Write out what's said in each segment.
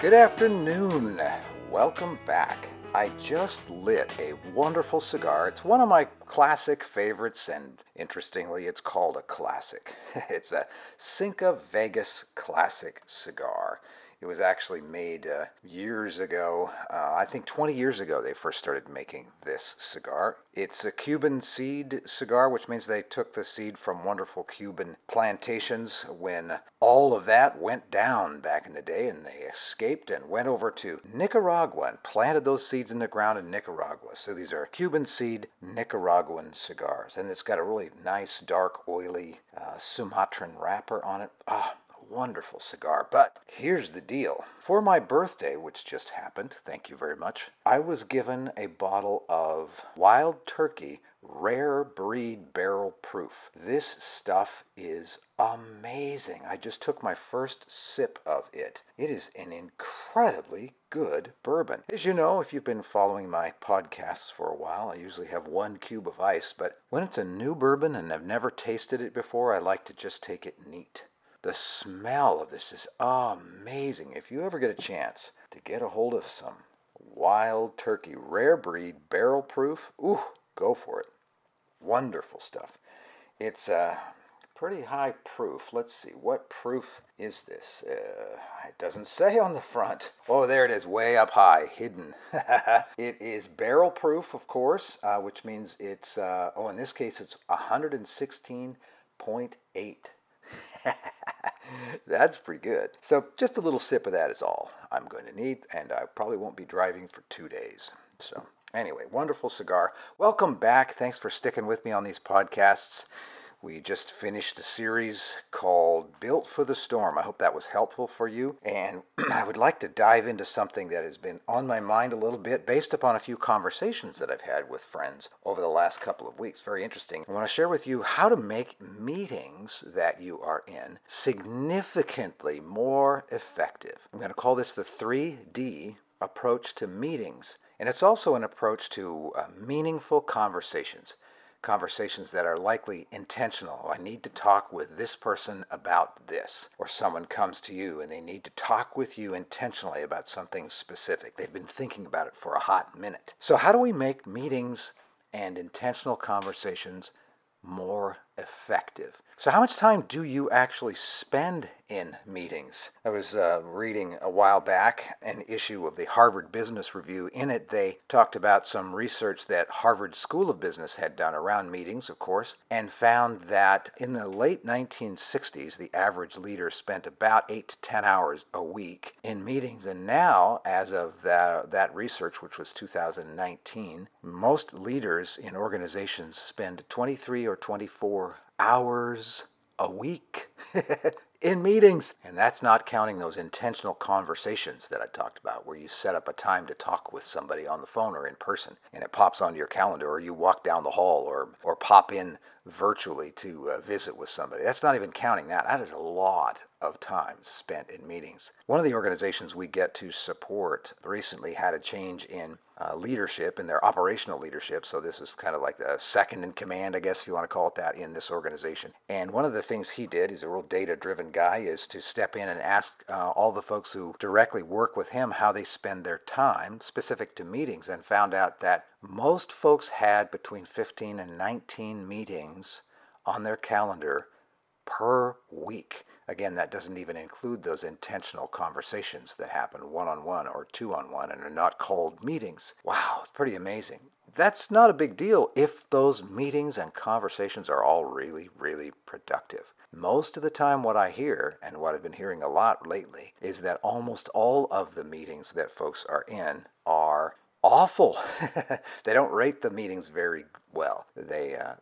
Good afternoon. Welcome back. I just lit a wonderful cigar. It's one of my classic favorites, and interestingly, it's called a classic. it's a Cinco Vegas Classic cigar. It was actually made uh, years ago. Uh, I think 20 years ago they first started making this cigar. It's a Cuban seed cigar, which means they took the seed from wonderful Cuban plantations when all of that went down back in the day and they escaped and went over to Nicaragua and planted those seeds in the ground in Nicaragua. So these are Cuban seed Nicaraguan cigars. And it's got a really nice, dark, oily uh, Sumatran wrapper on it. Ah, wonderful cigar. But here's the deal. For my birthday, which just happened, thank you very much, I was given a bottle of Wild Turkey Rare Breed Barrel Proof. This stuff is amazing. I just took my first sip of it. It is an incredibly good bourbon. As you know, if you've been following my podcasts for a while, I usually have one cube of ice, but when it's a new bourbon and I've never tasted it before, I like to just take it neat. The smell of this is amazing. If you ever get a chance to get a hold of some wild turkey, rare breed, barrel proof, ooh, go for it. Wonderful stuff. It's uh, pretty high proof. Let's see, what proof is this? Uh, it doesn't say on the front. Oh, there it is, way up high, hidden. it is barrel proof, of course, uh, which means it's, uh, oh, in this case, it's 116.8 That's pretty good. So, just a little sip of that is all I'm going to need, and I probably won't be driving for two days. So, anyway, wonderful cigar. Welcome back. Thanks for sticking with me on these podcasts. We just finished a series called Built for the Storm. I hope that was helpful for you. And I would like to dive into something that has been on my mind a little bit based upon a few conversations that I've had with friends over the last couple of weeks. Very interesting. I want to share with you how to make meetings that you are in significantly more effective. I'm going to call this the 3D approach to meetings. And it's also an approach to uh, meaningful conversations conversations that are likely intentional. I need to talk with this person about this. Or someone comes to you and they need to talk with you intentionally about something specific. They've been thinking about it for a hot minute. So, how do we make meetings and intentional conversations more effective? So, how much time do you actually spend in meetings? I was uh, reading a while back an issue of the Harvard Business Review. In it, they talked about some research that Harvard School of Business had done around meetings, of course, and found that in the late 1960s, the average leader spent about 8 to 10 hours a week in meetings. And now, as of that, that research, which was 2019, most leaders in organizations spend 23 or 24 hours a week in meetings. And that's not counting those intentional conversations that I talked about, where you set up a time to talk with somebody on the phone or in person, and it pops onto your calendar, or you walk down the hall, or, or pop in virtually to uh, visit with somebody. That's not even counting that. That is a lot of time spent in meetings. One of the organizations we get to support recently had a change in uh, leadership and their operational leadership. So this is kind of like the second in command, I guess, if you want to call it that, in this organization. And one of the things he did, he's a real data-driven guy, is to step in and ask uh, all the folks who directly work with him how they spend their time specific to meetings, and found out that most folks had between 15 and 19 meetings on their calendar per week. Again, that doesn't even include those intentional conversations that happen one on one or two on one and are not called meetings. Wow, it's pretty amazing. That's not a big deal if those meetings and conversations are all really, really productive. Most of the time, what I hear, and what I've been hearing a lot lately, is that almost all of the meetings that folks are in are awful. they don't rate the meetings very well. They, uh,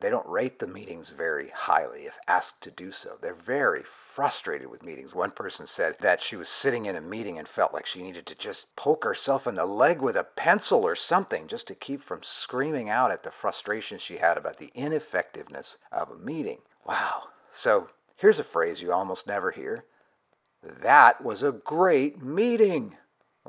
They don't rate the meetings very highly if asked to do so. They're very frustrated with meetings. One person said that she was sitting in a meeting and felt like she needed to just poke herself in the leg with a pencil or something just to keep from screaming out at the frustration she had about the ineffectiveness of a meeting. Wow. So here's a phrase you almost never hear that was a great meeting.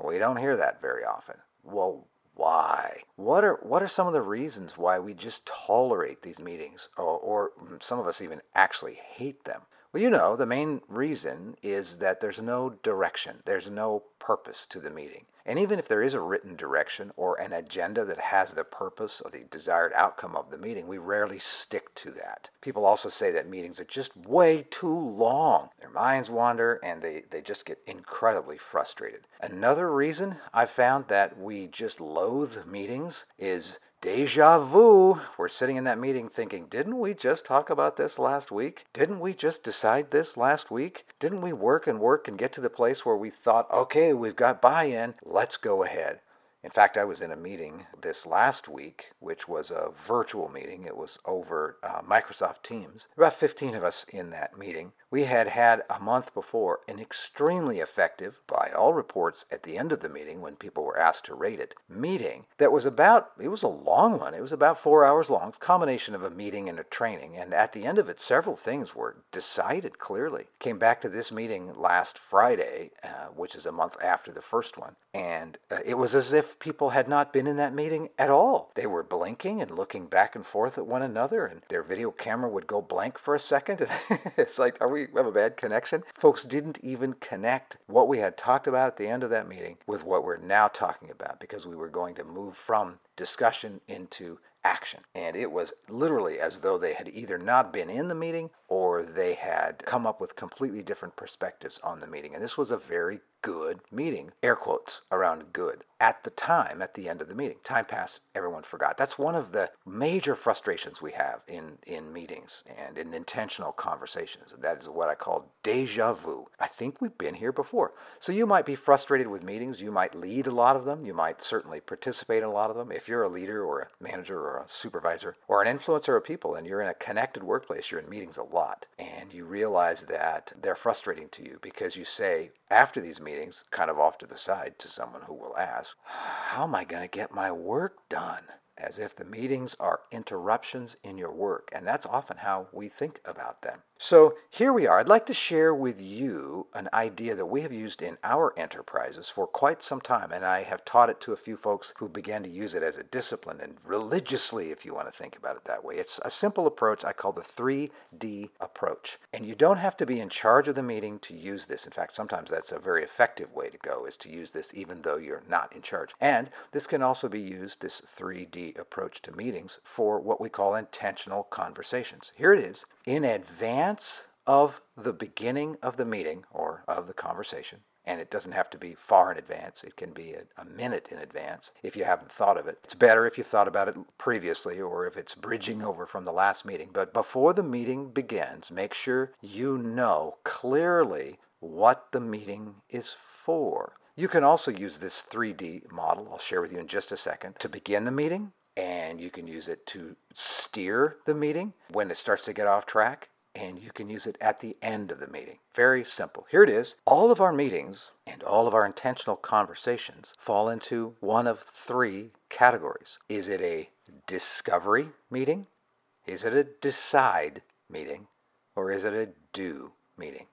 We don't hear that very often. Well, why? What are what are some of the reasons why we just tolerate these meetings or, or some of us even actually hate them? Well, you know, the main reason is that there's no direction, there's no purpose to the meeting. And even if there is a written direction or an agenda that has the purpose or the desired outcome of the meeting, we rarely stick to that. People also say that meetings are just way too long. Their minds wander and they, they just get incredibly frustrated. Another reason I've found that we just loathe meetings is Deja vu. We're sitting in that meeting thinking, didn't we just talk about this last week? Didn't we just decide this last week? Didn't we work and work and get to the place where we thought, okay, we've got buy in, let's go ahead? In fact, I was in a meeting this last week, which was a virtual meeting. It was over uh, Microsoft Teams. About 15 of us in that meeting. We had had a month before an extremely effective, by all reports, at the end of the meeting when people were asked to rate it, meeting that was about, it was a long one. It was about four hours long, combination of a meeting and a training. And at the end of it, several things were decided clearly. Came back to this meeting last Friday, uh, which is a month after the first one, and uh, it was as if people had not been in that meeting at all. They were blinking and looking back and forth at one another, and their video camera would go blank for a second. And it's like, are we we have a bad connection. Folks didn't even connect what we had talked about at the end of that meeting with what we're now talking about because we were going to move from discussion into action. And it was literally as though they had either not been in the meeting or they had come up with completely different perspectives on the meeting. And this was a very good meeting, air quotes around good, at the time, at the end of the meeting. Time passed, everyone forgot. That's one of the major frustrations we have in, in meetings and in intentional conversations. That is what I call deja vu. I think we've been here before. So you might be frustrated with meetings. You might lead a lot of them. You might certainly participate in a lot of them. If you're a leader or a manager or a supervisor or an influencer of people and you're in a connected workplace, you're in meetings a lot. And you realize that they're frustrating to you because you say, after these meetings, kind of off to the side to someone who will ask, How am I going to get my work done? As if the meetings are interruptions in your work. And that's often how we think about them. So here we are. I'd like to share with you an idea that we have used in our enterprises for quite some time, and I have taught it to a few folks who began to use it as a discipline and religiously, if you want to think about it that way. It's a simple approach I call the 3D approach. And you don't have to be in charge of the meeting to use this. In fact, sometimes that's a very effective way to go, is to use this even though you're not in charge. And this can also be used, this 3D approach to meetings, for what we call intentional conversations. Here it is in advance of the beginning of the meeting or of the conversation. And it doesn't have to be far in advance. It can be a, a, minute in advance if you haven't thought of it. It's better if you thought about it previously or if it's bridging over from the last meeting. But before the meeting begins, make sure you know clearly what the meeting is for. You can also use this 3D model, I'll share with you in just a second, to begin the meeting, and you can use it to steer the meeting when it starts to get off track and you can use it at the end of the meeting. Very simple. Here it is. All of our meetings and all of our intentional conversations fall into one of three categories. Is it a discovery meeting? Is it a decide meeting? Or is it a do meeting?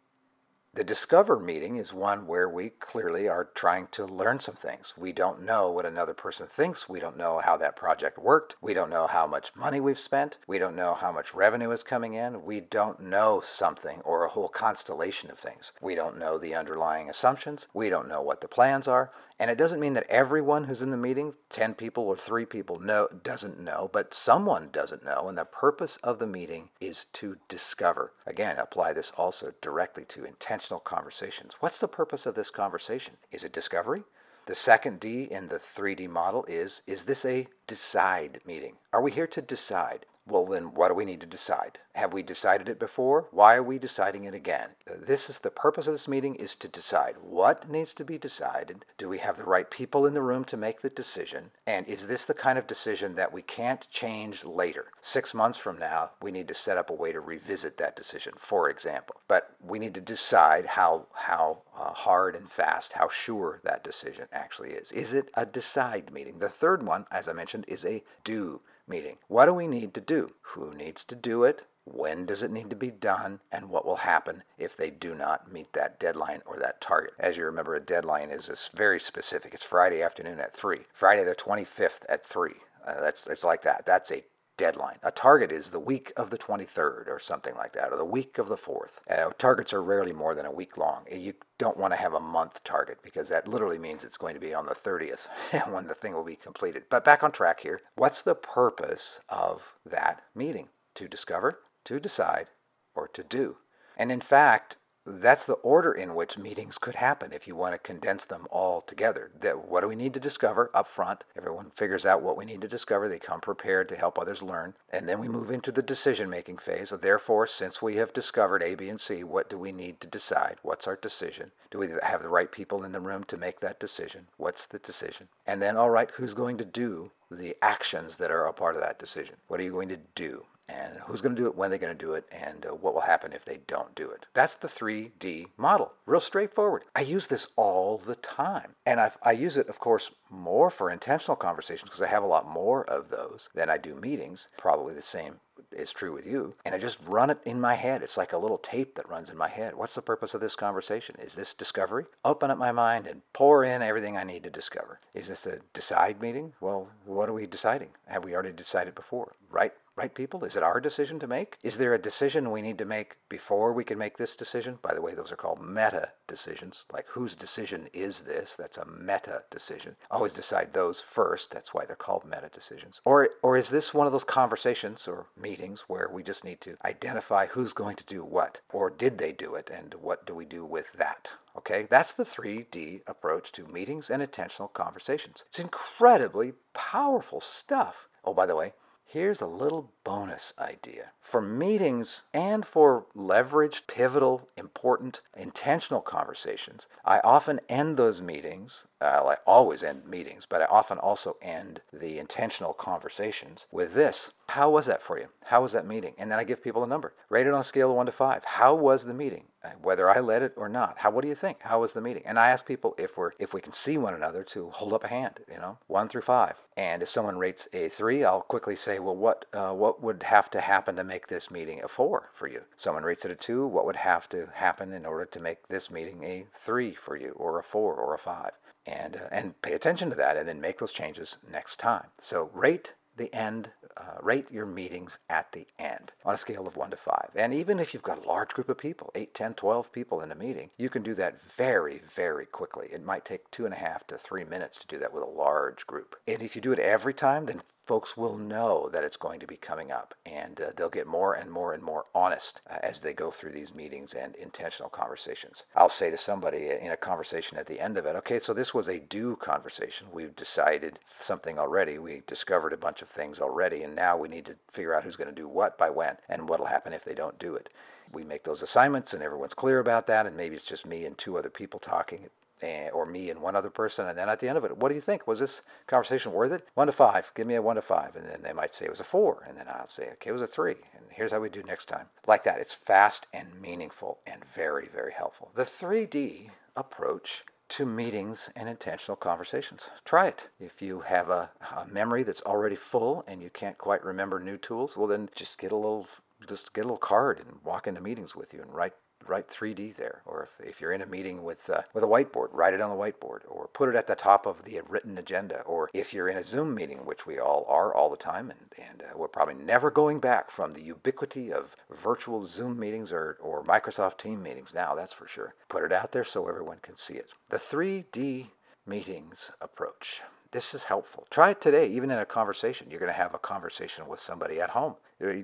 The Discover meeting is one where we clearly are trying to learn some things. We don't know what another person thinks. We don't know how that project worked. We don't know how much money we've spent. We don't know how much revenue is coming in. We don't know something or a whole constellation of things. We don't know the underlying assumptions. We don't know what the plans are. And it doesn't mean that everyone who's in the meeting, 10 people or 3 people, know, doesn't know, but someone doesn't know. And the purpose of the meeting is to discover. Again, apply this also directly to intentional conversations. What's the purpose of this conversation? Is it discovery? The second D in the 3D model is Is this a decide meeting? Are we here to decide? Well, then what do we need to decide? Have we decided it before? Why are we deciding it again? This is the purpose of this meeting is to decide what needs to be decided. Do we have the right people in the room to make the decision? And is this the kind of decision that we can't change later? Six months from now, we need to set up a way to revisit that decision, for example. But we need to decide how, how uh, hard and fast, how sure that decision actually is. Is it a decide meeting? The third one, as I mentioned, is a do meeting. What do we need to do? Who needs to do it? When does it need to be done? And what will happen if they do not meet that deadline or that target? As you remember, a deadline is this very specific. It's Friday afternoon at 3, Friday the 25th at 3. Uh, that's it's like that. That's a deadline. A target is the week of the 23rd or something like that, or the week of the 4th. Uh, targets are rarely more than a week long. You don't want to have a month target because that literally means it's going to be on the 30th when the thing will be completed. But back on track here. What's the purpose of that meeting? To discover, to decide, or to do. And in fact, that's the order in which meetings could happen if you want to condense them all together. That what do we need to discover up front? Everyone figures out what we need to discover. They come prepared to help others learn. And then we move into the decision making phase. Therefore, since we have discovered A, B, and C, what do we need to decide? What's our decision? Do we have the right people in the room to make that decision? What's the decision? And then, all right, who's going to do the actions that are a part of that decision? What are you going to do? And who's going to do it, when they're going to do it, and uh, what will happen if they don't do it. That's the 3D model. Real straightforward. I use this all the time. And I've, i use it, of course, more for intentional conversations because I have a lot more of those than I do meetings. Probably the same is true with you. And I just run it in my head. It's like a little tape that runs in my head. What's the purpose of this conversation? Is this discovery? Open up my mind and pour in everything I need to discover. Is this a decide meeting? Well, what are we deciding? Have we already decided before? Right right people? Is it our decision to make? Is there a decision we need to make before we can make this decision? By the way, those are called meta decisions. Like whose decision is this? That's a meta decision. Always decide those first. That's why they're called meta decisions. Or or is this one of those conversations or meetings where we just need to identify who's going to do what? Or did they do it and what do we do with that? Okay, that's the 3D approach to meetings and intentional conversations. It's incredibly powerful stuff. Oh, by the way, Here's a little bonus idea. For meetings and for leveraged, pivotal, important, intentional conversations, I often end those meetings, I always end meetings, but I often also end the intentional conversations with this. How was that for you? How was that meeting? And then I give people a number. Rate it on a scale of 1 to 5. How was the meeting? Whether I led it or not. How what do you think? How was the meeting? And I ask people if we're if we can see one another to hold up a hand, you know, one through five. And if someone rates a three, I'll quickly say, well, what uh, what would have to happen to make this meeting a four for you? Someone rates it a two, what would have to happen in order to make this meeting a three for you, or a four, or a five? And uh, and pay attention to that, and then make those changes next time. So rate the end, uh, rate your meetings at the end on a scale of 1 to 5. And even if you've got a large group of people, 8, 10, 12 people in a meeting, you can do that very, very quickly. It might take two and a half to three minutes to do that with a large group. And if you do it every time, then folks will know that it's going to be coming up and uh, they'll get more and more and more honest uh, as they go through these meetings and intentional conversations. I'll say to somebody in a conversation at the end of it, okay, so this was a do conversation. We've decided something already. We discovered a bunch of things already, and now we need to figure out who's going to do what by when and what'll happen if they don't do it. We make those assignments and everyone's clear about that, and maybe it's just me and two other people talking or me and one other person, and then at the end of it, what do you think? Was this conversation worth it? One to five. Give me a one to five, and then they might say it was a four, and then I'll say, okay, it was a three, and here's how we do next time. Like that. It's fast and meaningful and very, very helpful. The 3D approach to meetings and intentional conversations. Try it. If you have a, a, memory that's already full and you can't quite remember new tools, well then just get a little just get a little card and walk into meetings with you and write write 3D there. Or if, if you're in a meeting with, uh, with a whiteboard, write it on the whiteboard or put it at the top of the written agenda. Or if you're in a Zoom meeting, which we all are all the time, and, and uh, we're probably never going back from the ubiquity of virtual Zoom meetings or, or Microsoft Team meetings now, that's for sure. Put it out there so everyone can see it. The 3D meetings approach. This is helpful. Try it today, even in a conversation. You're going to have a conversation with somebody at home.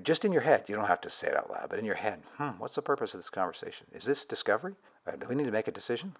Just in your head. You don't have to say it out loud, but in your head. Hmm, what's the purpose of this conversation? Is this discovery? Or do we need to make a decision?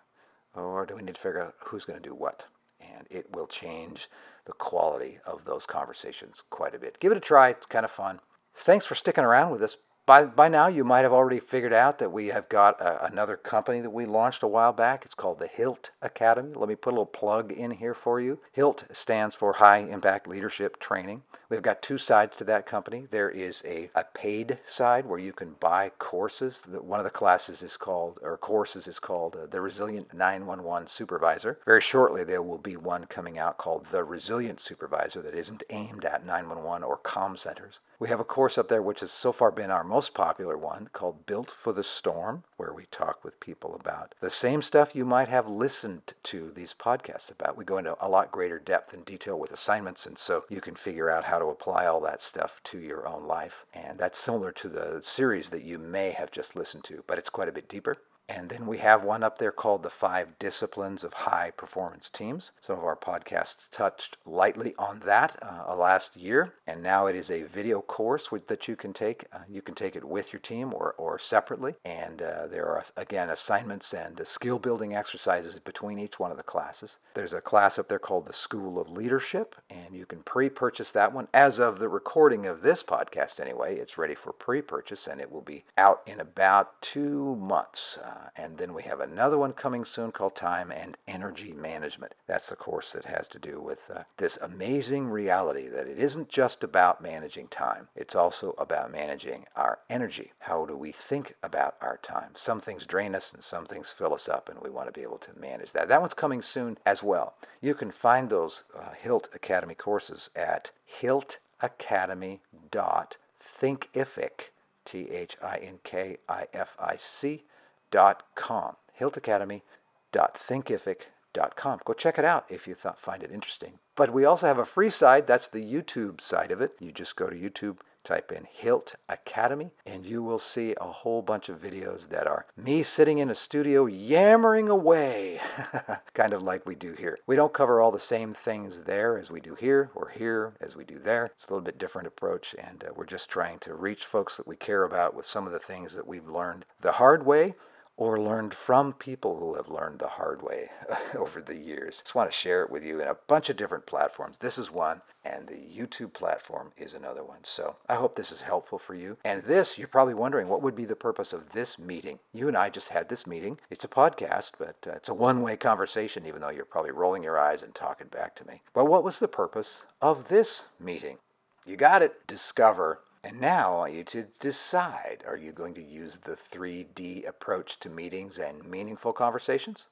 Or do we need to figure out who's going to do what? And it will change the quality of those conversations quite a bit. Give it a try. It's kind of fun. Thanks for sticking around with us. By, by now, you might have already figured out that we have got a, another company that we launched a while back. It's called the HILT Academy. Let me put a little plug in here for you. HILT stands for High Impact Leadership Training. We've got two sides to that company. There is a, a paid side where you can buy courses. One of the classes is called, or courses is called uh, the Resilient 911 Supervisor. Very shortly, there will be one coming out called the Resilient Supervisor that isn't aimed at 911 or comm centers. We have a course up there which has so far been our most popular one called Built for the Storm, where we talk with people about the same stuff you might have listened to these podcasts about. We go into a lot greater depth and detail with assignments, and so you can figure out how to apply all that stuff to your own life. And that's similar to the series that you may have just listened to, but it's quite a bit deeper. And then we have one up there called The Five Disciplines of High Performance Teams. Some of our podcasts touched lightly on that uh, last year. And now it is a video course with, that you can take. Uh, you can take it with your team or, or separately. And uh, there are, again, assignments and skill building exercises between each one of the classes. There's a class up there called the School of Leadership. And you can pre purchase that one. As of the recording of this podcast, anyway, it's ready for pre purchase and it will be out in about two months. Uh, uh, and then we have another one coming soon called Time and Energy Management. That's the course that has to do with uh, this amazing reality that it isn't just about managing time, it's also about managing our energy. How do we think about our time? Some things drain us and some things fill us up, and we want to be able to manage that. That one's coming soon as well. You can find those uh, HILT Academy courses at hiltacademy.thinkific, T H I N K I F I C hiltacademy.com. hiltacademy.thinkific.com. Go check it out if you th- find it interesting. But we also have a free side. That's the YouTube side of it. You just go to YouTube, type in Hilt Academy, and you will see a whole bunch of videos that are me sitting in a studio yammering away, kind of like we do here. We don't cover all the same things there as we do here, or here as we do there. It's a little bit different approach, and uh, we're just trying to reach folks that we care about with some of the things that we've learned the hard way or learned from people who have learned the hard way over the years. Just want to share it with you in a bunch of different platforms. This is one, and the YouTube platform is another one. So I hope this is helpful for you. And this, you're probably wondering, what would be the purpose of this meeting? You and I just had this meeting. It's a podcast, but uh, it's a one way conversation, even though you're probably rolling your eyes and talking back to me. But what was the purpose of this meeting? You got it. Discover and now I want you to decide are you going to use the 3D approach to meetings and meaningful conversations?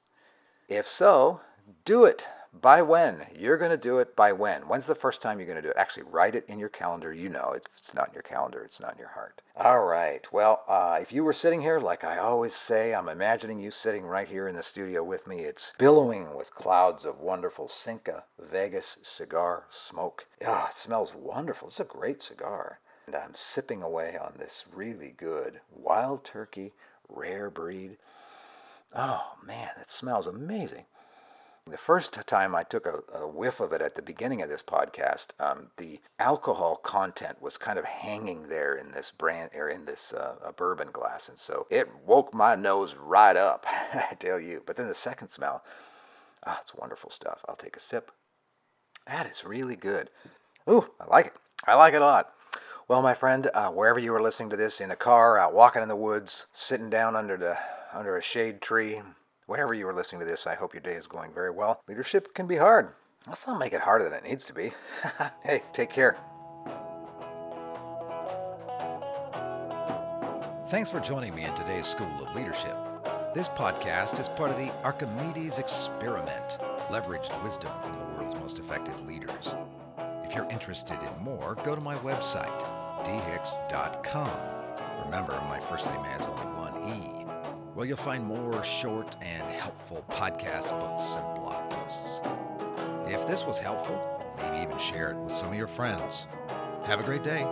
If so, do it. By when? You're going to do it by when? When's the first time you're going to do it? Actually, write it in your calendar. You know, if it's not in your calendar, it's not in your heart. All right. Well, uh, if you were sitting here, like I always say, I'm imagining you sitting right here in the studio with me. It's billowing with clouds of wonderful Cinco Vegas cigar smoke. Ah, it smells wonderful. It's a great cigar. And I'm sipping away on this really good wild turkey, rare breed. Oh man, it smells amazing. The first time I took a, a, whiff of it at the beginning of this podcast, um, the alcohol content was kind of hanging there in this brand or in this uh, bourbon glass, and so it woke my nose right up. I tell you. But then the second smell, ah, it's wonderful stuff. I'll take a sip. That is really good. Ooh, I like it. I like it a lot. Well, my friend, uh, wherever you are listening to this, in a car, out walking in the woods, sitting down under the under a shade tree, wherever you are listening to this, I hope your day is going very well. Leadership can be hard. Let's not make it harder than it needs to be. hey, take care. Thanks for joining me in today's School of Leadership. This podcast is part of the Archimedes Experiment, leveraged wisdom from the world's most effective leaders. If you're interested in more, go to my website, dehicks.com. Remember, my first name has only one E, Well, you'll find more short and helpful podcast books and blog posts. If this was helpful, maybe even share it with some of your friends. Have a great day.